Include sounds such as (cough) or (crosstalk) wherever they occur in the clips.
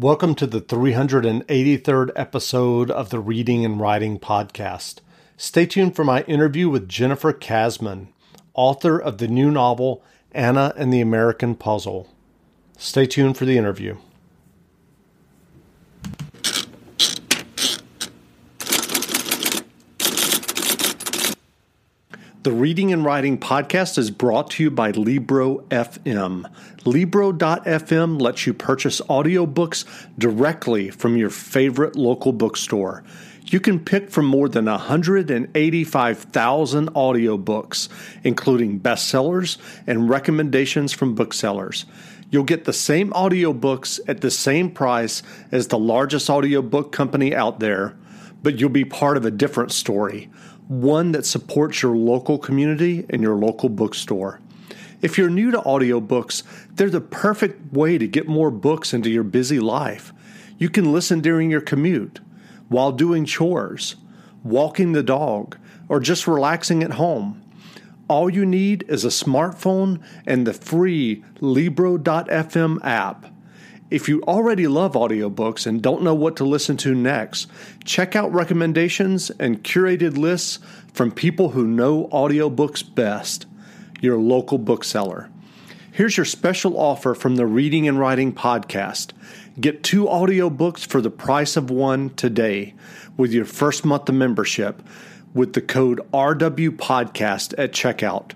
Welcome to the 383rd episode of the Reading and Writing Podcast. Stay tuned for my interview with Jennifer Kasman, author of the new novel Anna and the American Puzzle. Stay tuned for the interview. The Reading and Writing Podcast is brought to you by Libro FM. Libro.fm lets you purchase audiobooks directly from your favorite local bookstore. You can pick from more than 185,000 audiobooks, including bestsellers and recommendations from booksellers. You'll get the same audiobooks at the same price as the largest audiobook company out there, but you'll be part of a different story one that supports your local community and your local bookstore. If you're new to audiobooks, they're the perfect way to get more books into your busy life. You can listen during your commute, while doing chores, walking the dog, or just relaxing at home. All you need is a smartphone and the free Libro.fm app. If you already love audiobooks and don't know what to listen to next, check out recommendations and curated lists from people who know audiobooks best, your local bookseller. Here's your special offer from the Reading and Writing Podcast. Get two audiobooks for the price of one today with your first month of membership with the code RWPodcast at checkout.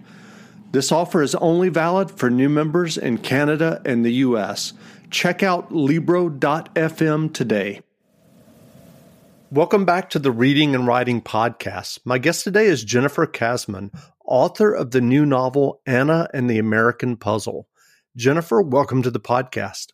This offer is only valid for new members in Canada and the US. Check out Libro.fm today. Welcome back to the Reading and Writing Podcast. My guest today is Jennifer Kasman, author of the new novel Anna and the American Puzzle. Jennifer, welcome to the podcast.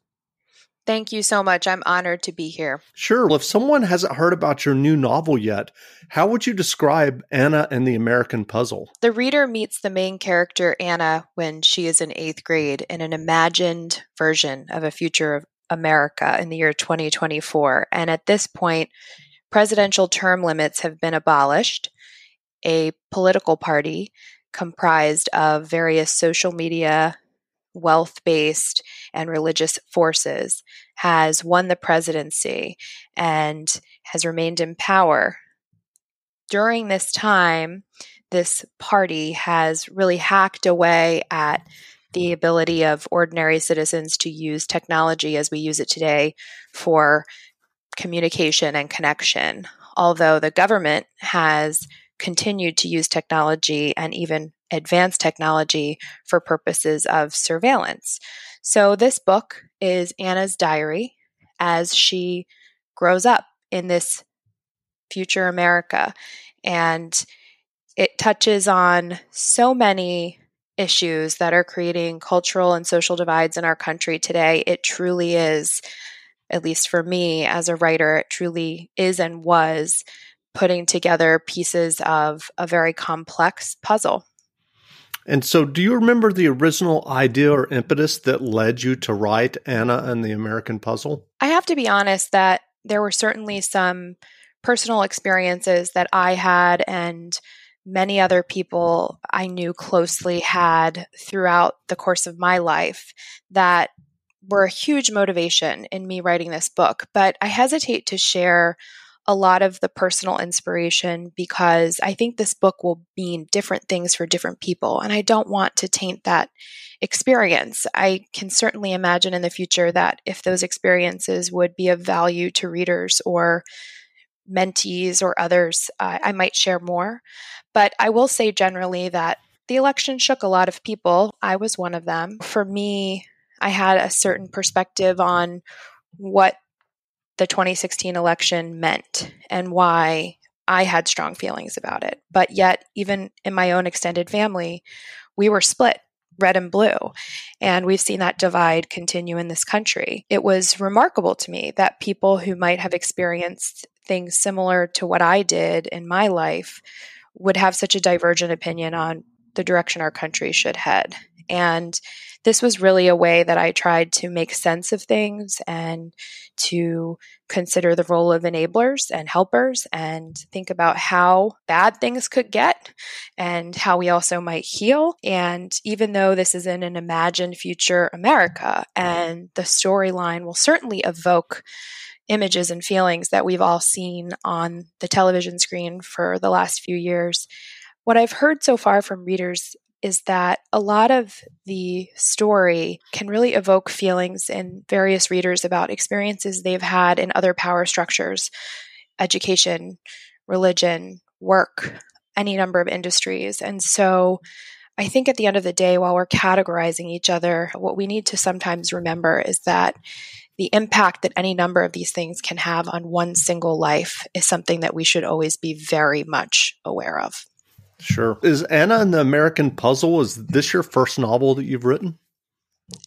Thank you so much. I'm honored to be here. Sure. Well, if someone hasn't heard about your new novel yet, how would you describe Anna and the American Puzzle? The reader meets the main character, Anna, when she is in eighth grade in an imagined version of a future of America in the year 2024. And at this point, presidential term limits have been abolished. A political party comprised of various social media wealth based and religious forces has won the presidency and has remained in power. During this time, this party has really hacked away at the ability of ordinary citizens to use technology as we use it today for communication and connection. Although the government has continued to use technology and even advanced technology for purposes of surveillance. So, this book is Anna's diary as she grows up in this future America. And it touches on so many issues that are creating cultural and social divides in our country today. It truly is, at least for me as a writer, it truly is and was putting together pieces of a very complex puzzle. And so, do you remember the original idea or impetus that led you to write Anna and the American Puzzle? I have to be honest that there were certainly some personal experiences that I had and many other people I knew closely had throughout the course of my life that were a huge motivation in me writing this book. But I hesitate to share a lot of the personal inspiration because I think this book will mean different things for different people. And I don't want to taint that experience. I can certainly imagine in the future that if those experiences would be of value to readers or mentees or others, uh, I might share more. But I will say generally that the election shook a lot of people. I was one of them. For me, I had a certain perspective on what the 2016 election meant and why I had strong feelings about it. But yet, even in my own extended family, we were split red and blue. And we've seen that divide continue in this country. It was remarkable to me that people who might have experienced things similar to what I did in my life would have such a divergent opinion on the direction our country should head. And this was really a way that I tried to make sense of things and to consider the role of enablers and helpers and think about how bad things could get and how we also might heal. And even though this is in an imagined future America and the storyline will certainly evoke images and feelings that we've all seen on the television screen for the last few years. What I've heard so far from readers is that a lot of the story can really evoke feelings in various readers about experiences they've had in other power structures, education, religion, work, any number of industries. And so I think at the end of the day, while we're categorizing each other, what we need to sometimes remember is that the impact that any number of these things can have on one single life is something that we should always be very much aware of. Sure. Is Anna and the American Puzzle, is this your first novel that you've written?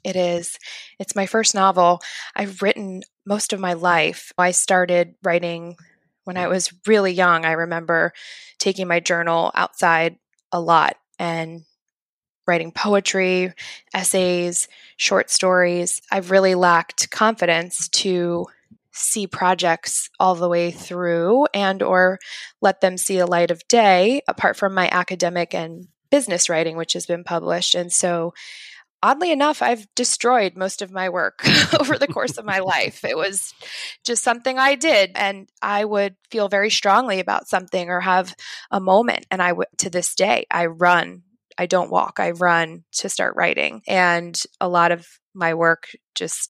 It is. It's my first novel. I've written most of my life. I started writing when I was really young. I remember taking my journal outside a lot and writing poetry, essays, short stories. I've really lacked confidence to see projects all the way through and or let them see a light of day apart from my academic and business writing which has been published. And so oddly enough i've destroyed most of my work (laughs) over the course of my life. It was just something i did and i would feel very strongly about something or have a moment. And i would to this day i run. I don't walk. I run to start writing. And a lot of my work just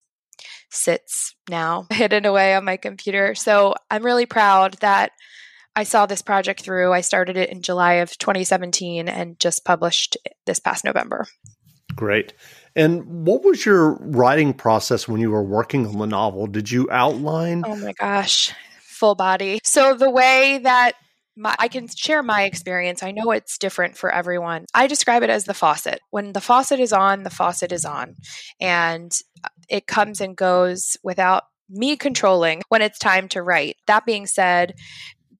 sits now (laughs) hidden away on my computer. So I'm really proud that I saw this project through. I started it in July of 2017 and just published this past November. Great. And what was your writing process when you were working on the novel? Did you outline? Oh my gosh, full body. So the way that my, I can share my experience. I know it's different for everyone. I describe it as the faucet. When the faucet is on, the faucet is on. And uh, it comes and goes without me controlling when it's time to write. That being said,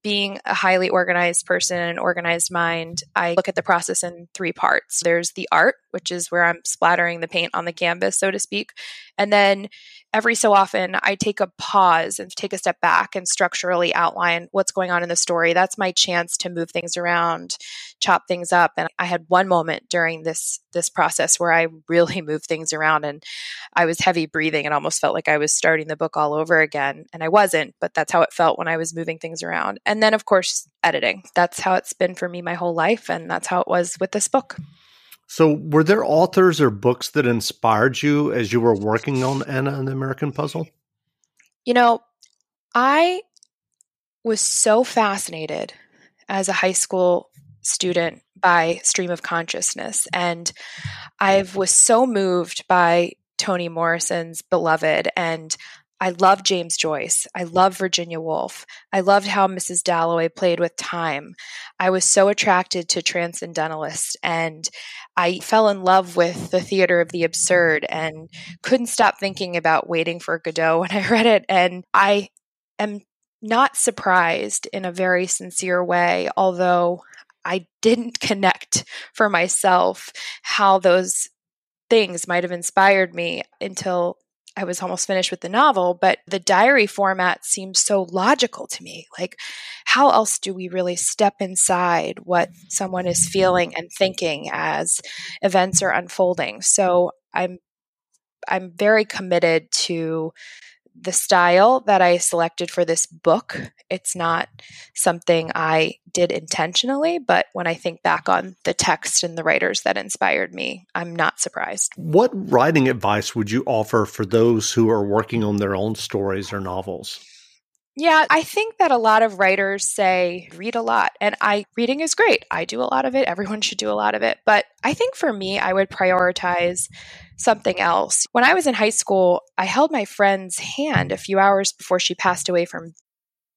being a highly organized person and organized mind, I look at the process in three parts. There's the art, which is where I'm splattering the paint on the canvas, so to speak. And then every so often I take a pause and take a step back and structurally outline what's going on in the story. That's my chance to move things around, chop things up. And I had one moment during this this process where I (laughs) really moved things around and I was heavy breathing and almost felt like I was starting the book all over again. And I wasn't, but that's how it felt when I was moving things around. And then of course editing. That's how it's been for me my whole life and that's how it was with this book. So, were there authors or books that inspired you as you were working on Anna and the American Puzzle? You know, I was so fascinated as a high school student by stream of consciousness and I was so moved by Toni Morrison's Beloved and I love James Joyce. I love Virginia Woolf. I loved how Mrs. Dalloway played with time. I was so attracted to Transcendentalist and I fell in love with the theater of the absurd and couldn't stop thinking about waiting for Godot when (laughs) I read it. And I am not surprised in a very sincere way, although I didn't (laughs) connect for myself how those things might have inspired me until I was almost finished with the novel, but the diary format seems so logical to me. Like, how else do we really step inside what someone is feeling and thinking as events are unfolding? So I'm I'm very committed to the style that I selected for this book, it's not something I did intentionally, but when I think back on the text and the writers that inspired me, I'm not surprised. What writing advice would you offer for those who are working on their own stories or novels? Yeah, I think that a lot of writers say read a lot and I reading is great. I do a lot of it. Everyone should do a lot of it. But I think for me I would prioritize something else. When I was in high school, I held my friend's hand a few hours before she passed away from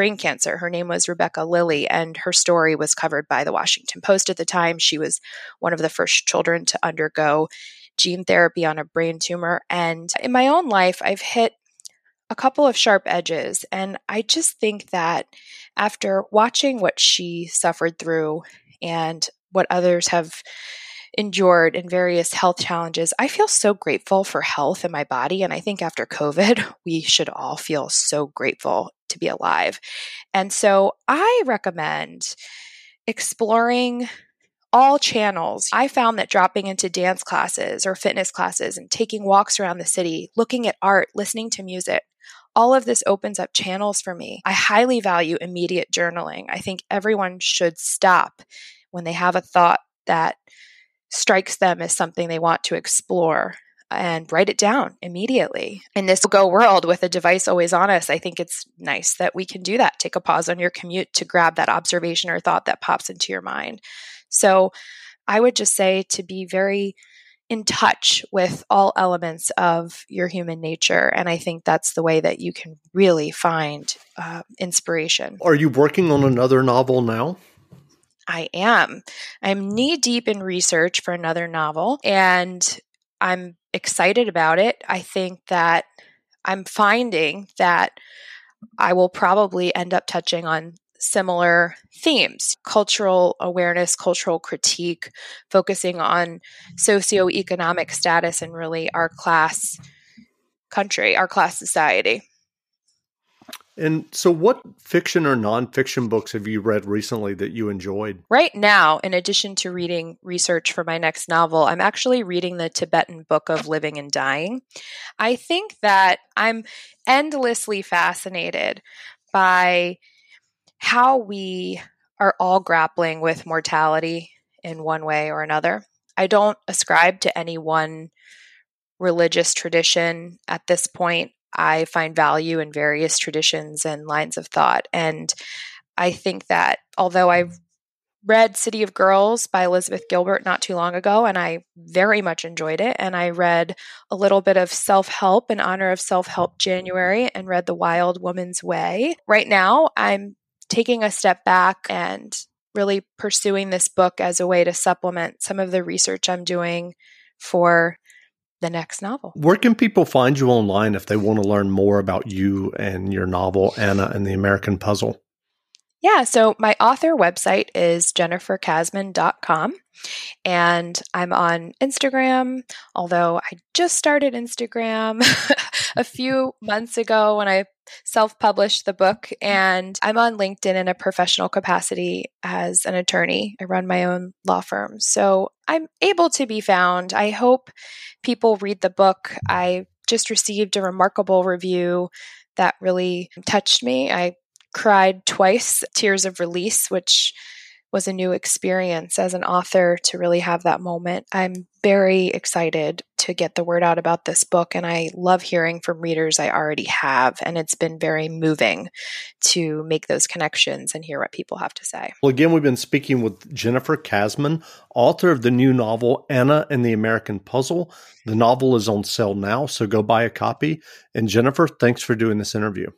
brain cancer. Her name was Rebecca Lilly, and her story was covered by the Washington Post at the time. She was one of the first children to undergo gene therapy on a brain tumor. And in my own life, I've hit a couple of sharp edges. And I just think that after watching what she suffered through and what others have endured in various health challenges, I feel so grateful for health in my body. And I think after COVID, (laughs) we should all feel so grateful to be alive. And so I recommend exploring all channels. I found that dropping into dance classes or fitness classes and taking walks around the city, looking at art, listening to music, all of this opens up channels for me. I highly value immediate journaling. I think everyone should stop when they have a thought that strikes them as something they want to explore and write it down immediately. In this go world with a device always on us, I think it's nice that we can do that. Take a pause on your commute to grab that observation or thought that pops into your mind. So I would just say to be very in touch with all elements of your human nature. And I think that's the way that you can really find uh, inspiration. Are you working on another novel now? I am. I'm knee deep in research for another novel, and I'm excited about it. I think that I'm finding that I will probably end up touching on similar themes cultural awareness, cultural critique, focusing on socioeconomic status and really our class country, our class society. And so, what fiction or nonfiction books have you read recently that you enjoyed? Right now, in addition to reading research for my next novel, I'm actually reading the Tibetan Book of Living and Dying. I think that I'm endlessly fascinated by how we are all grappling with mortality in one way or another. I don't ascribe to any one religious tradition at this point. I find value in various traditions and lines of thought. And I think that although I've read City of Girls by Elizabeth Gilbert not too long ago, and I very much enjoyed it. And I read a little bit of self help in honor of Self Help January and read The Wild Woman's Way. Right now, I'm taking a step back and really pursuing this book as a way to supplement some of the research I'm doing for the next novel. Where can people find you online if they want to learn more about you and your novel, Anna and the American Puzzle? Yeah, so my author website is jenniferkasman.com and I'm on Instagram, although I just started Instagram (laughs) a few months ago when I self published the book. And I'm on LinkedIn in a professional capacity as an attorney. I run my own law firm. So I'm able to be found. I hope people read the book. I just received a remarkable review that really touched me. I cried twice, tears of release, which was a new experience as an author to really have that moment. I'm very excited to get the word out about this book, and I love hearing from readers I already have. And it's been very moving to make those connections and hear what people have to say. Well, again, we've been speaking with Jennifer Kasman, author of the new novel, Anna and the American Puzzle. The novel is on sale now, so go buy a copy. And Jennifer, thanks for doing this interview.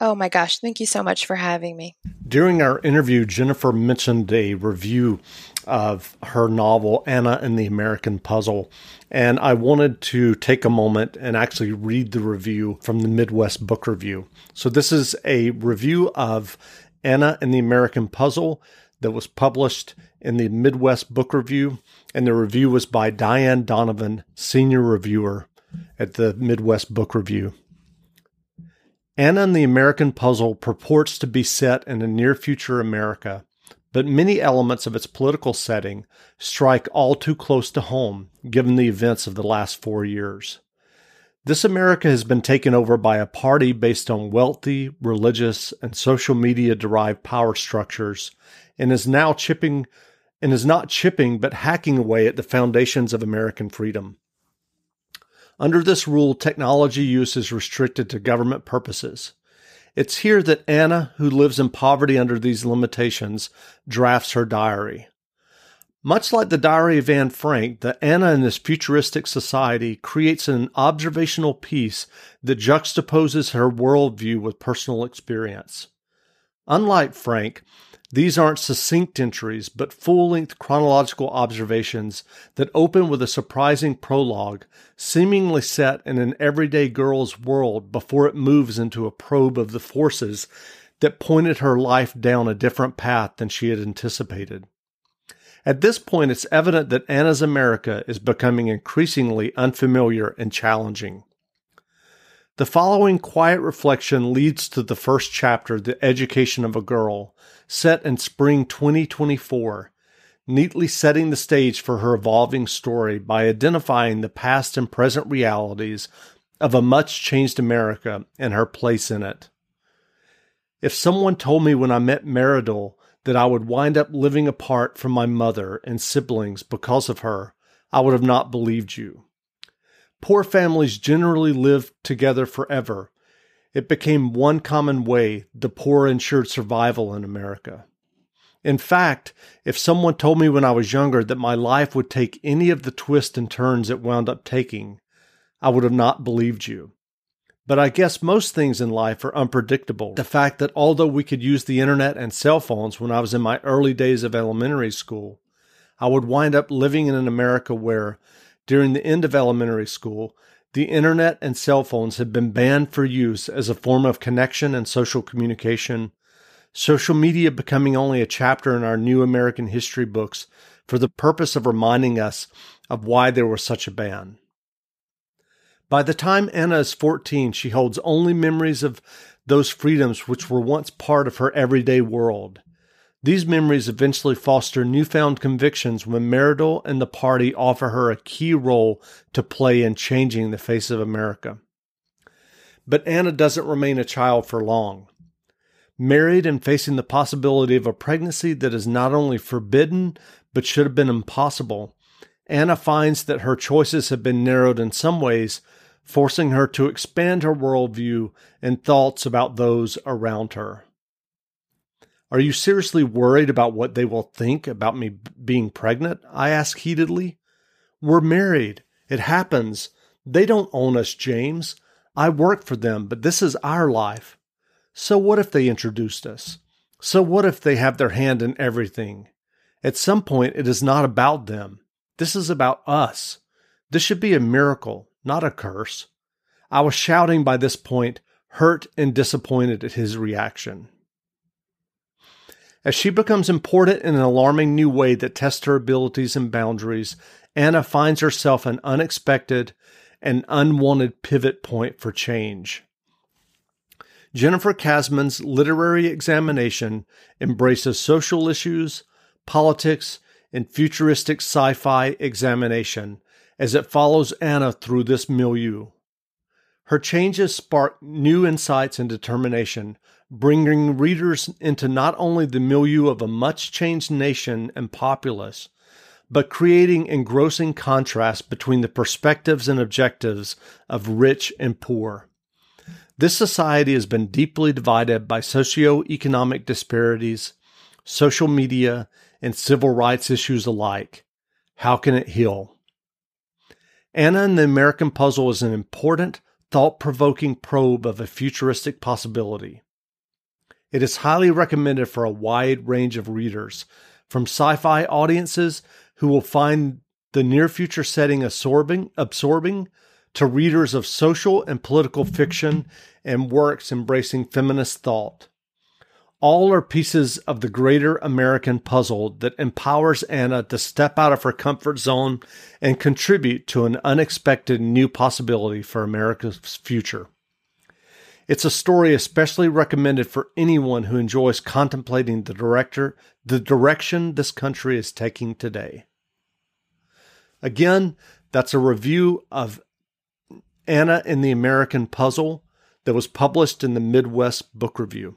Oh my gosh, thank you so much for having me. During our interview, Jennifer mentioned a review of her novel, Anna and the American Puzzle. And I wanted to take a moment and actually read the review from the Midwest Book Review. So, this is a review of Anna and the American Puzzle that was published in the Midwest Book Review. And the review was by Diane Donovan, senior reviewer at the Midwest Book Review. Anna and the American Puzzle purports to be set in a near future America, but many elements of its political setting strike all too close to home given the events of the last four years. This America has been taken over by a party based on wealthy, religious, and social media derived power structures and is now chipping and is not chipping but hacking away at the foundations of American freedom. Under this rule, technology use is restricted to government purposes. It's here that Anna, who lives in poverty under these limitations, drafts her diary. Much like the diary of Anne Frank, the Anna in this futuristic society creates an observational piece that juxtaposes her worldview with personal experience. Unlike Frank, these aren't succinct entries, but full length chronological observations that open with a surprising prologue, seemingly set in an everyday girl's world before it moves into a probe of the forces that pointed her life down a different path than she had anticipated. At this point, it's evident that Anna's America is becoming increasingly unfamiliar and challenging. The following quiet reflection leads to the first chapter, The Education of a Girl, set in spring 2024, neatly setting the stage for her evolving story by identifying the past and present realities of a much changed America and her place in it. If someone told me when I met Meridel that I would wind up living apart from my mother and siblings because of her, I would have not believed you. Poor families generally lived together forever. It became one common way the poor ensured survival in America. In fact, if someone told me when I was younger that my life would take any of the twists and turns it wound up taking, I would have not believed you. But I guess most things in life are unpredictable. The fact that although we could use the internet and cell phones when I was in my early days of elementary school, I would wind up living in an America where during the end of elementary school, the internet and cell phones had been banned for use as a form of connection and social communication, social media becoming only a chapter in our new American history books for the purpose of reminding us of why there was such a ban. By the time Anna is 14, she holds only memories of those freedoms which were once part of her everyday world. These memories eventually foster newfound convictions when Meridel and the party offer her a key role to play in changing the face of America. But Anna doesn't remain a child for long. Married and facing the possibility of a pregnancy that is not only forbidden but should have been impossible, Anna finds that her choices have been narrowed in some ways, forcing her to expand her worldview and thoughts about those around her. Are you seriously worried about what they will think about me being pregnant? I ask heatedly. We're married. It happens. They don't own us, James. I work for them, but this is our life. So what if they introduced us? So what if they have their hand in everything? At some point, it is not about them. This is about us. This should be a miracle, not a curse. I was shouting by this point, hurt and disappointed at his reaction. As she becomes important in an alarming new way that tests her abilities and boundaries, Anna finds herself an unexpected and unwanted pivot point for change. Jennifer Kasman's literary examination embraces social issues, politics, and futuristic sci fi examination as it follows Anna through this milieu. Her changes spark new insights and determination, bringing readers into not only the milieu of a much changed nation and populace, but creating engrossing contrast between the perspectives and objectives of rich and poor. This society has been deeply divided by socio-economic disparities, social media, and civil rights issues alike. How can it heal? Anna and the American Puzzle is an important, thought provoking probe of a futuristic possibility. It is highly recommended for a wide range of readers, from sci fi audiences who will find the near future setting absorbing, absorbing to readers of social and political fiction and works embracing feminist thought. All are pieces of the greater American puzzle that empowers Anna to step out of her comfort zone and contribute to an unexpected new possibility for America's future. It's a story especially recommended for anyone who enjoys contemplating the director, the direction this country is taking today. Again, that's a review of Anna and the American Puzzle that was published in the Midwest Book Review.